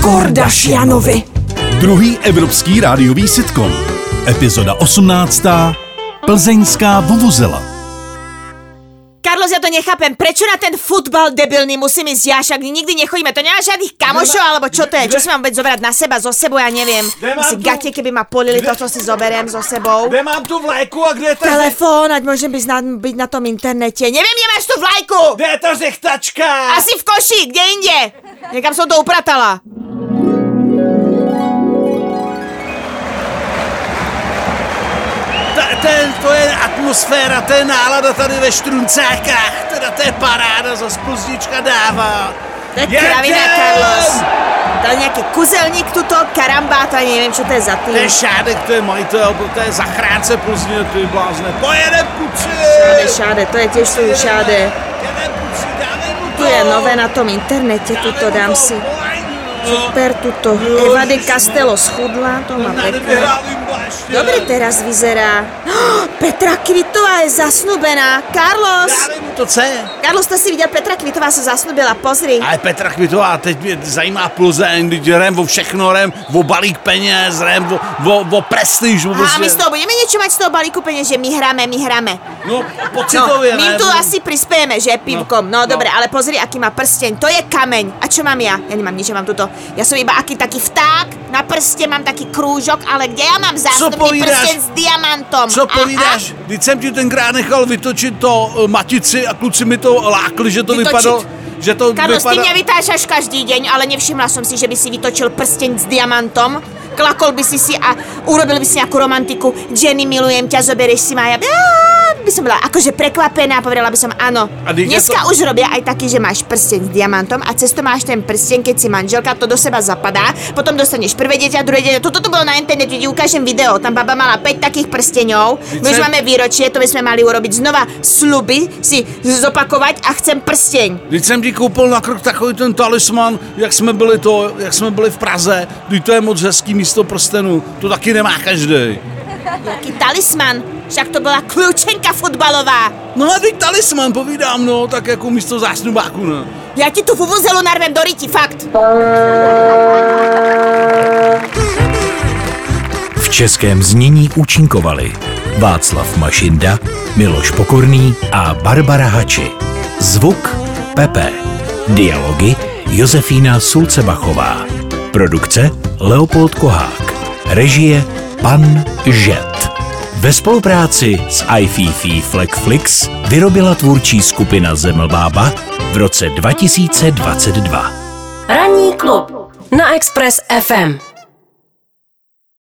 Kordašianovi. Druhý evropský rádiový sitcom. Epizoda 18. Plzeňská vuvuzela. Carlos, ja to nechápem. Prečo na ten futbal debilný musím ísť ja? Však nikdy nechodíme. To nemá žiadnych kamošov, alebo čo to je? Čo si mám vôbec zobrať na seba, zo sebou? Ja neviem. Asi tu- gate, keby ma polili, toto si zoberiem so sebou. Kde mám tu vlajku a kde je ta... Telefón, ať môžem byť na, byť na tom internete. Neviem, kde máš tú vlajku! Kde je ta řechtačka? Asi v koši, kde inde? Niekam som to upratala. Atmosféra, to je nálada tady ve Štruncákách. Teda to je paráda, za Plznička dává. To je kravina, Carlos. To je nejaký kuzelník tuto, karamba, to ani neviem, čo to je za To je tým. Šádek, to je majitel, to je zachránce Plzně, ty blázne. Pojedem kuci! Šáde, šáde, to je tiež sú šáde. Jedem kuci, dávej mu to! Tu je nové na tom internete, tuto dám si. Super, tuto. Eva de Castello schudla, to má pekné. Dobre teraz vyzerá. Petra Kvitová je zasnubená. Carlos! To, co je? Carlos, to si viděl, Petra Kvitová se zasnubila, pozri. Ale Petra Kvitová, teď mě zajímá Plzeň, teď rem o všechno, rem o balík peněz, rem o, o, o prestiž, o A prostě- my z toho budeme niečo mať z toho balíku peniaz, že my hráme, my hráme. No, No, pocitově, my ne? tu asi prispiejeme, že pivkom. No, no. dobre, ale pozri, aký má prsteň. To je kameň. A čo mám ja? Ja nemám nič, mám tuto. Ja som iba aký taký vták, na prste mám taký krúžok, ale kde ja mám zásnubný povídáš? prsteň s diamantom? Co A- povídáš? Teď jsem ti tenkrát nechal vytočit to eh, matici a kluci mi to lákli, že to Vytočit? vypadalo, že to Carlos, ty vypadalo... mňa vytáčaš každý deň, ale nevšimla som si, že by si vytočil prsteň s diamantom. Klakol by si si a urobil by si nejakú romantiku. Jenny, milujem ťa, zoberieš si ma. Ja by som bola akože prekvapená a povedala by som áno. A Dneska to- už robia aj taký, že máš prsteň s diamantom a cez to máš ten prsteň, keď si manželka, to do seba zapadá. Potom dostaneš prvé dieťa, druhé dieťa. Toto to bolo na internete, ti ukážem video. Tam baba mala 5 takých prsteňov. My už máme výročie, to by sme mali urobiť znova sluby, si zopakovať a chcem prsteň. Když jsem ti koupil na krok takový ten talisman, jak jsme byli to, jak jsme byli v Praze, teď to je moc hezký místo prstenu, to taky nemá každý. Jaký talisman? Však to bola kľúčenka futbalová. No a teď talisman, povídám, no, tak jako místo zásnubáku, no. Ja ti tu vuvuzelu narvem do riti, fakt. V českém znění účinkovali Václav Mašinda, Miloš Pokorný a Barbara Hači. Zvuk Pepe. Dialogy Josefína Sulcebachová. Produkce Leopold Kohák. Režie Pan Žet. Ve spolupráci s iFiFi Flexflix vyrobila tvůrčí skupina Zemlbába v roce 2022. Ranní klub na Express FM.